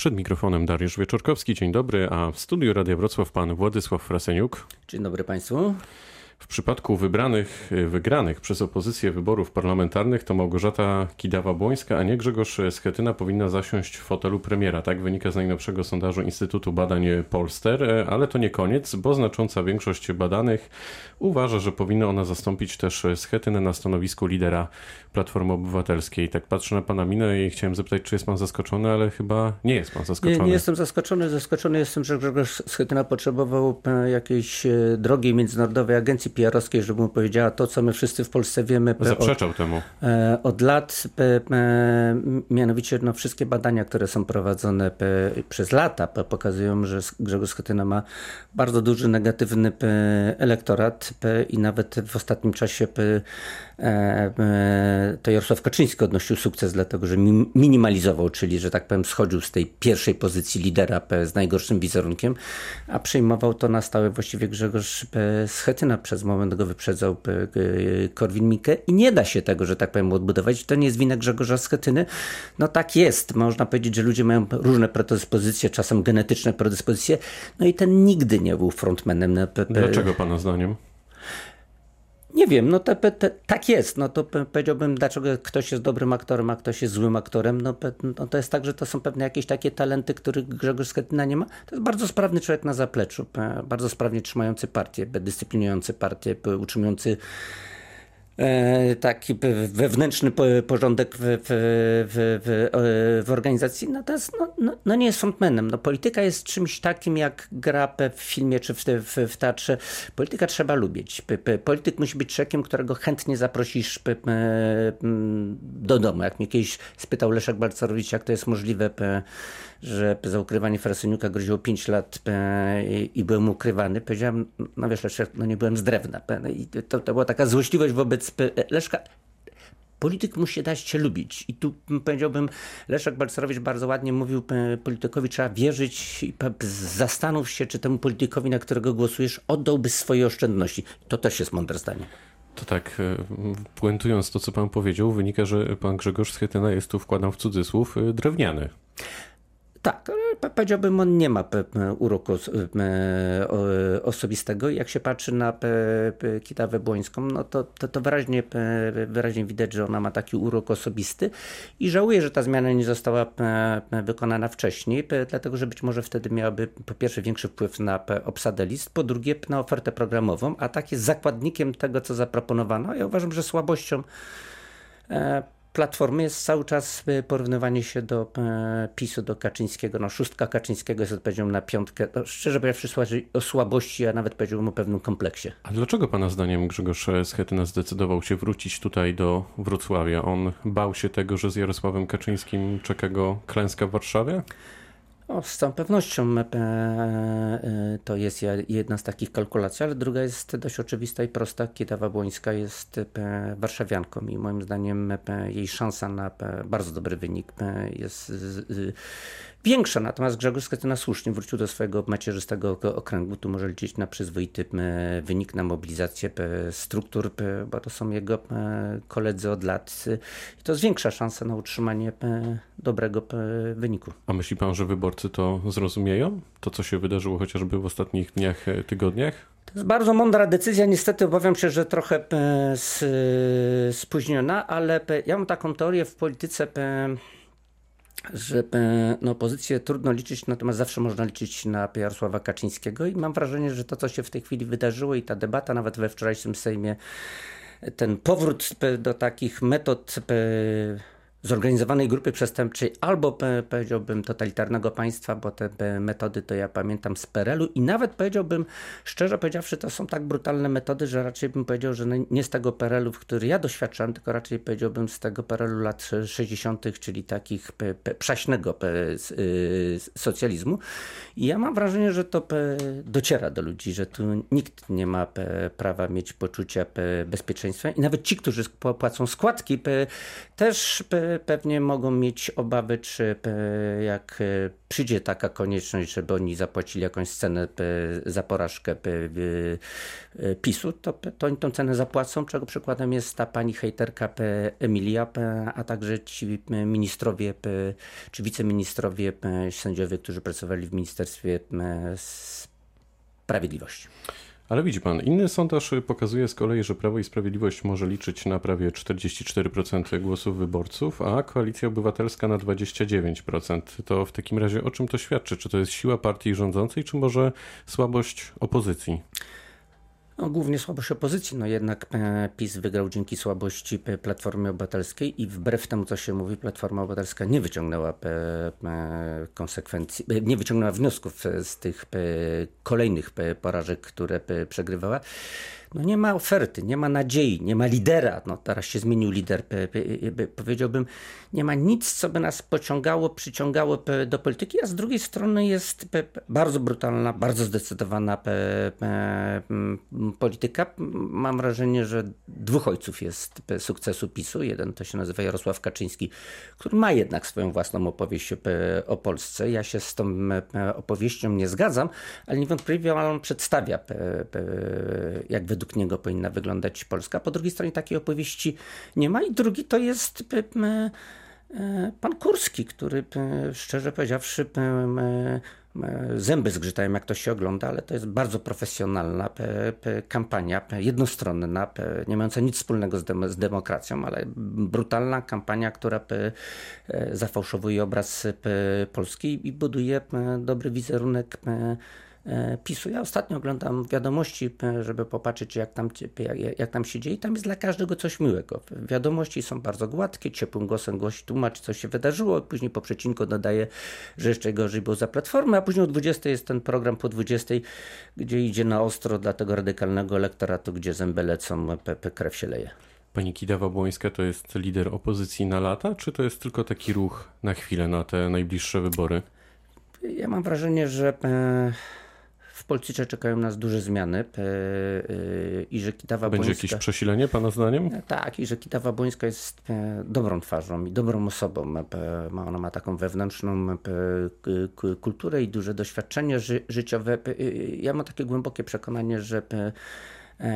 Przed mikrofonem Dariusz Wieczorkowski, dzień dobry, a w studiu Radia Wrocław pan Władysław Fraseniuk. Dzień dobry Państwu. W przypadku wybranych, wygranych przez opozycję wyborów parlamentarnych to Małgorzata Kidawa-Błońska, a nie Grzegorz Schetyna powinna zasiąść w fotelu premiera. Tak wynika z najnowszego sondażu Instytutu Badań Polster, ale to nie koniec, bo znacząca większość badanych uważa, że powinna ona zastąpić też Schetynę na stanowisku lidera Platformy Obywatelskiej. Tak patrzę na pana minę i chciałem zapytać, czy jest pan zaskoczony, ale chyba nie jest pan zaskoczony. Nie, nie jestem zaskoczony. Zaskoczony jestem, że Grzegorz Schetyna potrzebował jakiejś e, drogiej międzynarodowej agencji agencji PR-owskiej, żeby mu powiedziała to, co my wszyscy w Polsce wiemy. Zaprzeczał od, temu. E, od lat, mianowicie no, wszystkie badania, które są prowadzone przez lata, pokazują, że Grzegorz Schetyna ma bardzo duży negatywny elektorat i nawet w ostatnim czasie e, to Jarosław Kaczyński odnosił sukces, dlatego że minimalizował, czyli że tak powiem schodził z tej pierwszej pozycji lidera z najgorszym wizerunkiem, a przejmował to na stałe właściwie Grzegorz Schetyna przez przez moment go wyprzedzał e, e, Korwin-Mikke i nie da się tego, że tak powiem, odbudować. To nie jest wina Grzegorza Schetyny. No tak jest. Można powiedzieć, że ludzie mają różne predyspozycje, czasem genetyczne predyspozycje. No i ten nigdy nie był frontmanem. Dlaczego pana zdaniem? Nie wiem, no to, to, tak jest. No to powiedziałbym, dlaczego ktoś jest dobrym aktorem, a ktoś jest złym aktorem. No, no, to jest tak, że to są pewne jakieś takie talenty, których Grzegorz Schetyna nie ma. To jest bardzo sprawny człowiek na zapleczu, bardzo sprawnie trzymający partię, dyscyplinujący partię, utrzymujący taki wewnętrzny porządek w, w, w, w organizacji, natomiast no, no, no, nie jest frontmanem. No, polityka jest czymś takim jak gra w filmie czy w, w, w teatrze. Polityka trzeba lubić. Polityk musi być człowiekiem, którego chętnie zaprosisz do domu. Jak mnie kiedyś spytał Leszek Balcerowicz, jak to jest możliwe, że za ukrywanie Frasyniuka groziło 5 lat i byłem ukrywany, powiedziałem, no wiesz Leszek, no nie byłem z drewna. I to, to była taka złośliwość wobec Leszka, polityk musi dać się lubić. I tu powiedziałbym, Leszek Balcerowicz bardzo ładnie mówił, politykowi trzeba wierzyć i zastanów się, czy temu politykowi, na którego głosujesz, oddałby swoje oszczędności. To też jest mądre zdanie. To tak, e, puentując to, co pan powiedział, wynika, że pan Grzegorz Schetyna jest tu, wkładam w cudzysłów, e, drewniany. Tak, powiedziałbym, on nie ma uroku osobistego. Jak się patrzy na Kitawę Błońską, no to, to, to wyraźnie, wyraźnie widać, że ona ma taki urok osobisty i żałuję, że ta zmiana nie została wykonana wcześniej, dlatego że być może wtedy miałaby po pierwsze większy wpływ na obsadę list, po drugie na ofertę programową, a tak jest zakładnikiem tego, co zaproponowano. Ja uważam, że słabością e, Platformy jest cały czas y, porównywanie się do e, PiSu, do Kaczyńskiego. No, szóstka Kaczyńskiego jest odpowiedzią na piątkę. No, szczerze powiedziawszy, o słabości, a nawet powiedziałbym o pewnym kompleksie. A dlaczego Pana zdaniem Grzegorz Schetyna zdecydował się wrócić tutaj do Wrocławia? On bał się tego, że z Jarosławem Kaczyńskim czeka go klęska w Warszawie? O, z całą pewnością e, e, to jest jedna z takich kalkulacji, ale druga jest dość oczywista i prosta. Kidawa Błońska jest e, warszawianką i moim zdaniem jej szansa na bardzo dobry wynik jest większa. Natomiast Grzegorz Schetyna słusznie wrócił do swojego macierzystego okręgu. Tu może liczyć na przyzwoity wynik, na mobilizację struktur, bo to są jego koledzy od lat. I to zwiększa szansa na utrzymanie dobrego wyniku. A myśli pan, że wyborcy to zrozumieją? To, co się wydarzyło chociażby w ostatnich dniach, e, tygodniach? To jest bardzo mądra decyzja. Niestety obawiam się, że trochę spóźniona, ale ja mam taką teorię w polityce że no, opozycję trudno liczyć, natomiast zawsze można liczyć na Jarosława Kaczyńskiego i mam wrażenie, że to, co się w tej chwili wydarzyło i ta debata nawet we wczorajszym Sejmie, ten powrót do takich metod zorganizowanej grupy przestępczej albo powiedziałbym totalitarnego państwa, bo te metody to ja pamiętam z PRL-u i nawet powiedziałbym, szczerze powiedziawszy, to są tak brutalne metody, że raczej bym powiedział, że nie z tego PRL-u, w który ja doświadczam, tylko raczej powiedziałbym z tego PRL-u lat 60., czyli takich przaśnego y, socjalizmu. I ja mam wrażenie, że to dociera do ludzi, że tu nikt nie ma prawa mieć poczucia bezpieczeństwa i nawet ci, którzy płacą składki, też pewnie mogą mieć obawy, czy jak przyjdzie taka konieczność, żeby oni zapłacili jakąś cenę za porażkę PiSu, to, to oni tą cenę zapłacą, czego przykładem jest ta pani hejterka Emilia, a także ci ministrowie, czy wiceministrowie sędziowie, którzy pracowali w Ministerstwie Sprawiedliwości. Ale widzi pan, inny sondaż pokazuje z kolei, że Prawo i Sprawiedliwość może liczyć na prawie 44% głosów wyborców, a Koalicja Obywatelska na 29%. To w takim razie o czym to świadczy? Czy to jest siła partii rządzącej, czy może słabość opozycji? No, głównie słabość opozycji, no jednak e, PiS wygrał dzięki słabości Platformy Obywatelskiej i wbrew temu, co się mówi, Platforma Obywatelska nie wyciągnęła e, konsekwencji, e, nie wyciągnęła wniosków z tych kolejnych porażek, które przegrywała no nie ma oferty, nie ma nadziei, nie ma lidera. No teraz się zmienił lider, powiedziałbym, nie ma nic, co by nas pociągało, przyciągało do polityki, a z drugiej strony jest bardzo brutalna, bardzo zdecydowana polityka. Mam wrażenie, że dwóch ojców jest sukcesu PiSu. Jeden to się nazywa Jarosław Kaczyński, który ma jednak swoją własną opowieść o Polsce. Ja się z tą opowieścią nie zgadzam, ale niewątpliwie on przedstawia, jak według niego powinna wyglądać Polska. Po drugiej stronie takiej opowieści nie ma. I drugi to jest e, pan Kurski, który szczerze powiedziawszy zęby zgrzytają, jak to się ogląda, ale to jest bardzo profesjonalna kampania, jednostronna, nie mająca nic wspólnego z, dem z demokracją, ale brutalna kampania, która zafałszowuje obraz Polski i buduje dobry wizerunek E, PiSu. Ja ostatnio oglądam wiadomości, e, żeby popatrzeć, jak tam, jak, tam się dzieje. Tam jest dla każdego coś miłego. Wiadomości są bardzo gładkie, ciepłym głosem gości tłumaczy, co się wydarzyło, później po przecinku dodaje, że jeszcze gorzej było za Platformę, a później o 20 jest ten program po 20, gdzie idzie na ostro dla tego radykalnego elektoratu, gdzie zęby lecą, krew się leje. Pani Kidawa-Błońska to jest lider opozycji na lata, czy to jest tylko taki ruch na chwilę, na te najbliższe wybory? Ja mam wrażenie, że... E w polityce czekają nas duże zmiany e, e, i że Kitawa Będzie Bońska... jakieś przesilenie pana zdaniem? E, tak, i że Kitawa Bońska jest dobrą twarzą i dobrą osobą. Ona ma taką wewnętrzną kulturę i duże doświadczenie życiowe. Ja mam takie głębokie przekonanie, że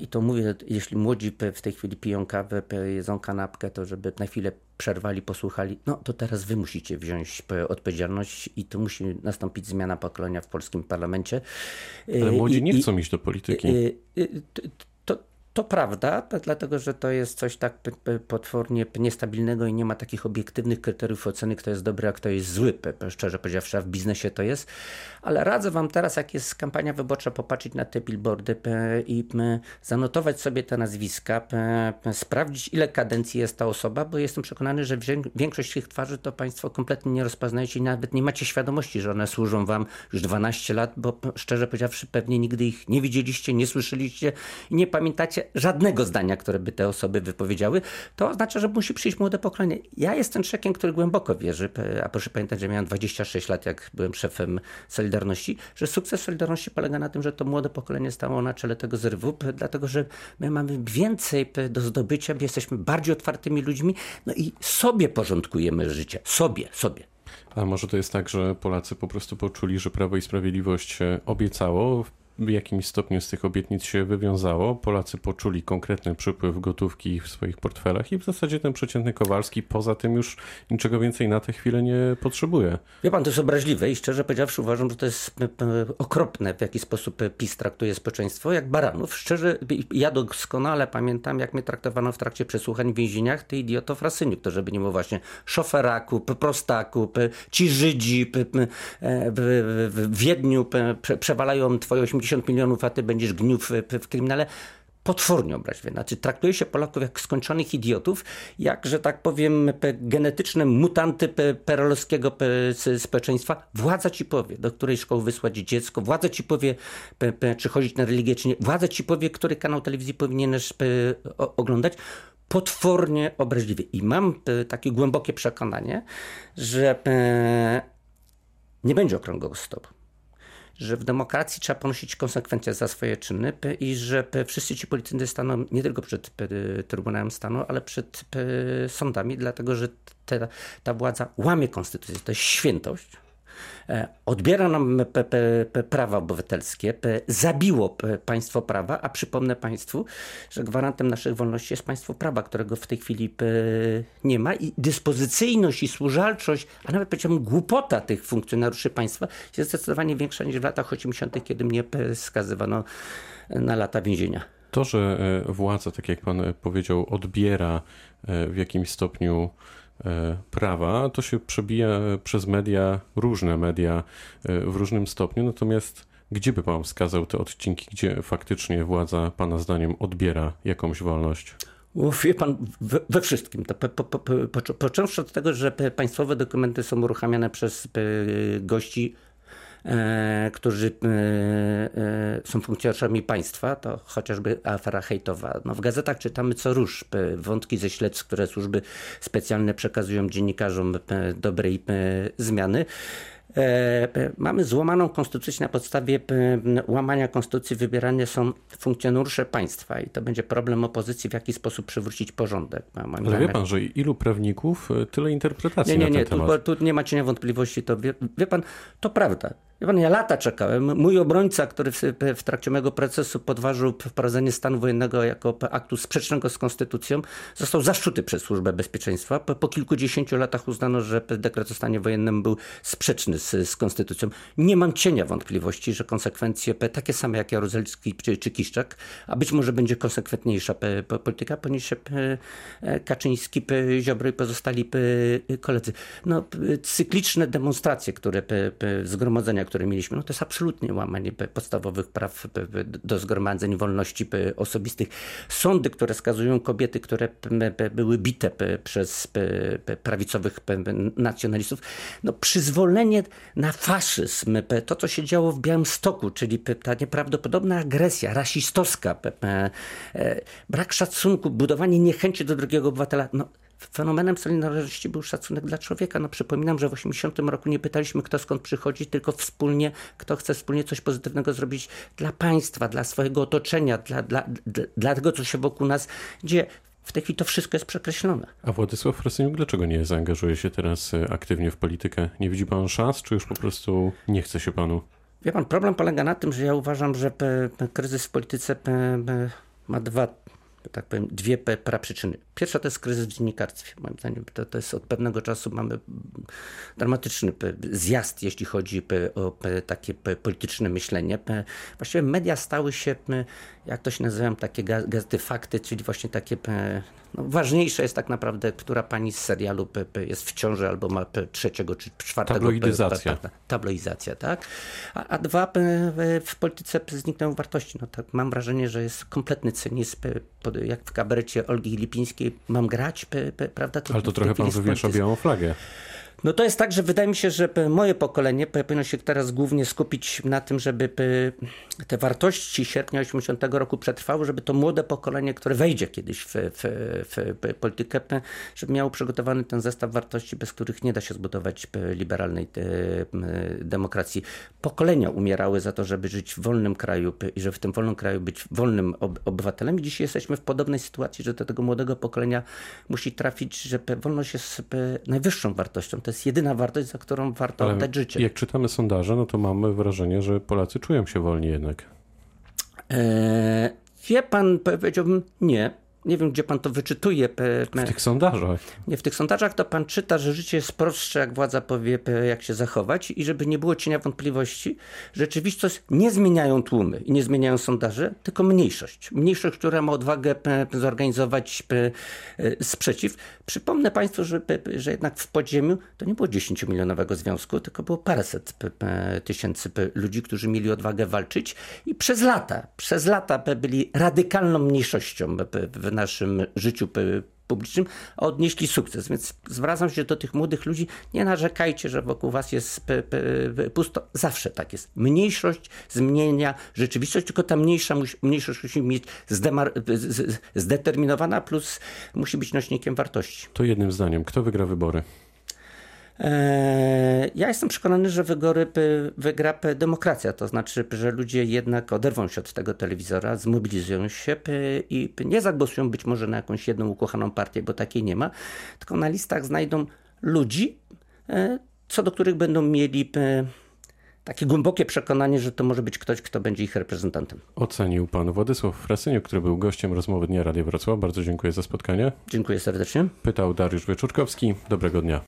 i to mówię, jeśli młodzi w tej chwili piją kawę, jedzą kanapkę, to żeby na chwilę przerwali, posłuchali, no to teraz wy musicie wziąć odpowiedzialność i to musi nastąpić zmiana pokolenia w polskim parlamencie. Ale młodzi I, nie chcą iść do polityki. To prawda, dlatego że to jest coś tak potwornie niestabilnego i nie ma takich obiektywnych kryteriów oceny, kto jest dobry, a kto jest zły. Szczerze powiedziawszy, w biznesie to jest. Ale radzę Wam teraz, jak jest kampania wyborcza, popatrzeć na te billboardy i zanotować sobie te nazwiska, sprawdzić, ile kadencji jest ta osoba, bo jestem przekonany, że większość tych twarzy to Państwo kompletnie nie rozpoznajecie i nawet nie macie świadomości, że one służą Wam już 12 lat, bo szczerze powiedziawszy, pewnie nigdy ich nie widzieliście, nie słyszeliście i nie pamiętacie żadnego zdania, które by te osoby wypowiedziały, to oznacza, że musi przyjść młode pokolenie. Ja jestem człowiekiem, który głęboko wierzy, a proszę pamiętać, że miałem 26 lat, jak byłem szefem Solidarności, że sukces Solidarności polega na tym, że to młode pokolenie stało na czele tego zrywu, dlatego że my mamy więcej do zdobycia, jesteśmy bardziej otwartymi ludźmi, no i sobie porządkujemy życie. Sobie, sobie. A może to jest tak, że Polacy po prostu poczuli, że Prawo i Sprawiedliwość obiecało w jakimś stopniu z tych obietnic się wywiązało. Polacy poczuli konkretny przypływ gotówki w swoich portfelach i w zasadzie ten przeciętny Kowalski poza tym już niczego więcej na tę chwilę nie potrzebuje. Wie pan, to jest obraźliwe i szczerze powiedziawszy uważam, że to jest okropne, w jaki sposób PiS traktuje społeczeństwo, jak baranów. Szczerze, ja doskonale pamiętam, jak mnie traktowano w trakcie przesłuchań w więzieniach, ty idioto frasyniuk, to żeby nie było właśnie szoferaku, prostaku, ci Żydzi w Wiedniu przewalają twoje 80 50 milionów, a ty będziesz gnił w, w kryminale potwornie obraźliwe. Znaczy, traktuje się Polaków jak skończonych idiotów, jak, że tak powiem, genetyczne mutanty perolowskiego społeczeństwa. Władza ci powie, do której szkoły wysłać dziecko, władza ci powie, czy chodzić na religię, czy nie. Władza ci powie, który kanał telewizji powinieneś oglądać. Potwornie obraźliwy. I mam takie głębokie przekonanie, że nie będzie okrągłego stopu że w demokracji trzeba ponosić konsekwencje za swoje czyny i że wszyscy ci politycy staną nie tylko przed Trybunałem Stanu, ale przed sądami, dlatego że ta, władza łamie konstytucję. To jest świętość odbiera nam prawa obywatelskie, zabiło państwo prawa, a przypomnę państwu, że gwarantem naszych wolności jest państwo prawa, którego w tej chwili nie ma i dyspozycyjność i służalczość, a nawet powiedziałbym głupota tych funkcjonariuszy państwa jest zdecydowanie większa niż w latach 80., kiedy mnie skazywano na lata więzienia. To, że e, władza, tak jak pan powiedział, odbiera e, w jakimś stopniu E, prawa, to się przebija przez media, różne media e, w różnym stopniu, natomiast gdzie by pan wskazał te odcinki, gdzie faktycznie władza pana zdaniem odbiera jakąś wolność? Wie pan, we, wszystkim. To po, po, po, począwszy od tego, że państwowe dokumenty są uruchamiane przez gości E, którzy e, e, są funkcjonariuszami państwa, to chociażby afera hejtowa. No w gazetach czytamy co róż wątki ze śledztw, które służby specjalne przekazują dziennikarzom dobrej zmiany. Mamy złamaną konstytucję na podstawie łamania konstytucji wybierane są funkcjonariusze państwa i to będzie problem opozycji, w jaki sposób przywrócić porządek. Ale wie pan, że ilu prawników, tyle interpretacji nie, nie, nie, na ten temat. Tu, tu nie ma cienia wątpliwości. To wie, wie pan, to prawda. Pan, ja lata czekałem. Mój obrońca, który w, w, trakcie mojego procesu podważył wprowadzenie stanu wojennego jako aktu sprzecznego z konstytucją, został zaszczuty przez Służbę Bezpieczeństwa. Po, po kilkudziesięciu latach uznano, że dekret o stanie wojennym był sprzeczny z, z konstytucją. Nie mam cienia wątpliwości, że konsekwencje takie same jak Jaruzelski czy, czy Kiszczak, a być może będzie konsekwentniejsza polityka, poniesie Kaczyński, Ziobro i pozostali koledzy. No, cykliczne demonstracje, które zgromadzenia które mieliśmy, no to jest absolutnie łamanie podstawowych praw do zgromadzeń, wolności osobistych. Sądy, które skazują kobiety, które były bite przez prawicowych nacjonalistów, no przyzwolenie na faszyzm, to co się działo w Białymstoku, czyli ta nieprawdopodobna agresja rasistowska, e, brak szacunku, budowanie niechęci do drugiego obywatela, no Fenomenem Solidarności był szacunek dla człowieka. No przypominam, że w 80 roku nie pytaliśmy, kto skąd przychodzi, tylko wspólnie, kto chce wspólnie coś pozytywnego zrobić dla państwa, dla swojego otoczenia, dla, dla, dla, tego, co się wokół nas dzieje. W tej chwili to wszystko jest przekreślone. A Władysław Frasyniuk dlaczego nie zaangażuje się teraz e, aktywnie w politykę? Nie widzi pan szans, czy już po prostu nie chce się panu? Wie pan, problem polega na tym, że ja uważam, że kryzys w polityce ma dwa tak powiem, dwie praprzyczyny. Pierwsza to jest kryzys w dziennikarstwie. Moim zdaniem to, to jest od pewnego czasu mamy dramatyczny zjazd, jeśli chodzi o takie polityczne myślenie. Właściwie media stały się, jak to się nazywają, takie gazety fakty, czyli właśnie takie no, ważniejsze jest tak naprawdę, która pani z serialu jest w ciąży albo ma trzeciego czy czwartego. Tabloidyzacja. Tabloizacja, tak. A, a dwa, w polityce zniknęły wartości. No, tak, mam wrażenie, że jest kompletny cynizm, jak w kabarecie Olgi Lipińskiej. Mam grać, prawda? To, Ale to trochę pan wywiesza białą flagę. No to jest tak, że wydaje mi się, że moje pokolenie powinno się teraz głównie skupić na tym, żeby te wartości sierpnia 80 roku przetrwały, żeby to młode pokolenie, które wejdzie kiedyś w, w, w politykę, żeby miało przygotowany ten zestaw wartości, bez których nie da się zbudować liberalnej demokracji. Pokolenia umierały za to, żeby żyć w wolnym kraju i żeby w tym wolnym kraju być wolnym obywatelem. I dzisiaj jesteśmy w podobnej sytuacji, że do tego młodego pokolenia musi trafić, że wolność jest najwyższą wartością to jest jedyna wartość, za którą warto Ale oddać życie. Jak czytamy sondaże, no to mamy wrażenie, że Polacy czują się wolni jednak. Eee, wie pan, powiedziałbym nie. Nie wiem, gdzie pan to wyczytuje. W tych sondażach. Nie, w tych sondażach to pan czyta, że życie jest prostsze, jak władza powie, jak się zachować i żeby nie było cienia wątpliwości, rzeczywistość nie zmieniają tłumy i nie zmieniają sondaże, tylko mniejszość. Mniejszość, która ma odwagę zorganizować sprzeciw. Przypomnę państwu, że, że jednak w podziemiu to nie było 10-milionowego związku, tylko było paręset tysięcy ludzi, którzy mieli odwagę walczyć i przez lata, przez lata byli radykalną mniejszością w naszym życiu publicznym, odnieśli sukces. Więc zwracam się do tych młodych ludzi, nie narzekajcie, że wokół was jest pusto. Zawsze tak jest. Mniejszość zmienia rzeczywistość, tylko ta mniejsza, mniejszość musi mieć zdeterminowana, plus musi być nośnikiem wartości. To jednym zdaniem, kto wygra wybory? Eee, Ja jestem przekonany, że wygory wygra demokracja, to znaczy, że ludzie jednak oderwą się od tego telewizora, zmobilizują się i nie zagłosują być może na jakąś jedną ukochaną partię, bo takiej nie ma, tylko na listach znajdą ludzi, e, co do których będą mieli takie głębokie przekonanie, że to może być ktoś, kto będzie ich reprezentantem. Ocenił pan Władysław Frasyniuk, który był gościem rozmowy Dnia Radia Wrocław. Bardzo dziękuję za spotkanie. Dziękuję serdecznie. Pytał Dariusz Wieczorkowski. Dobrego dnia.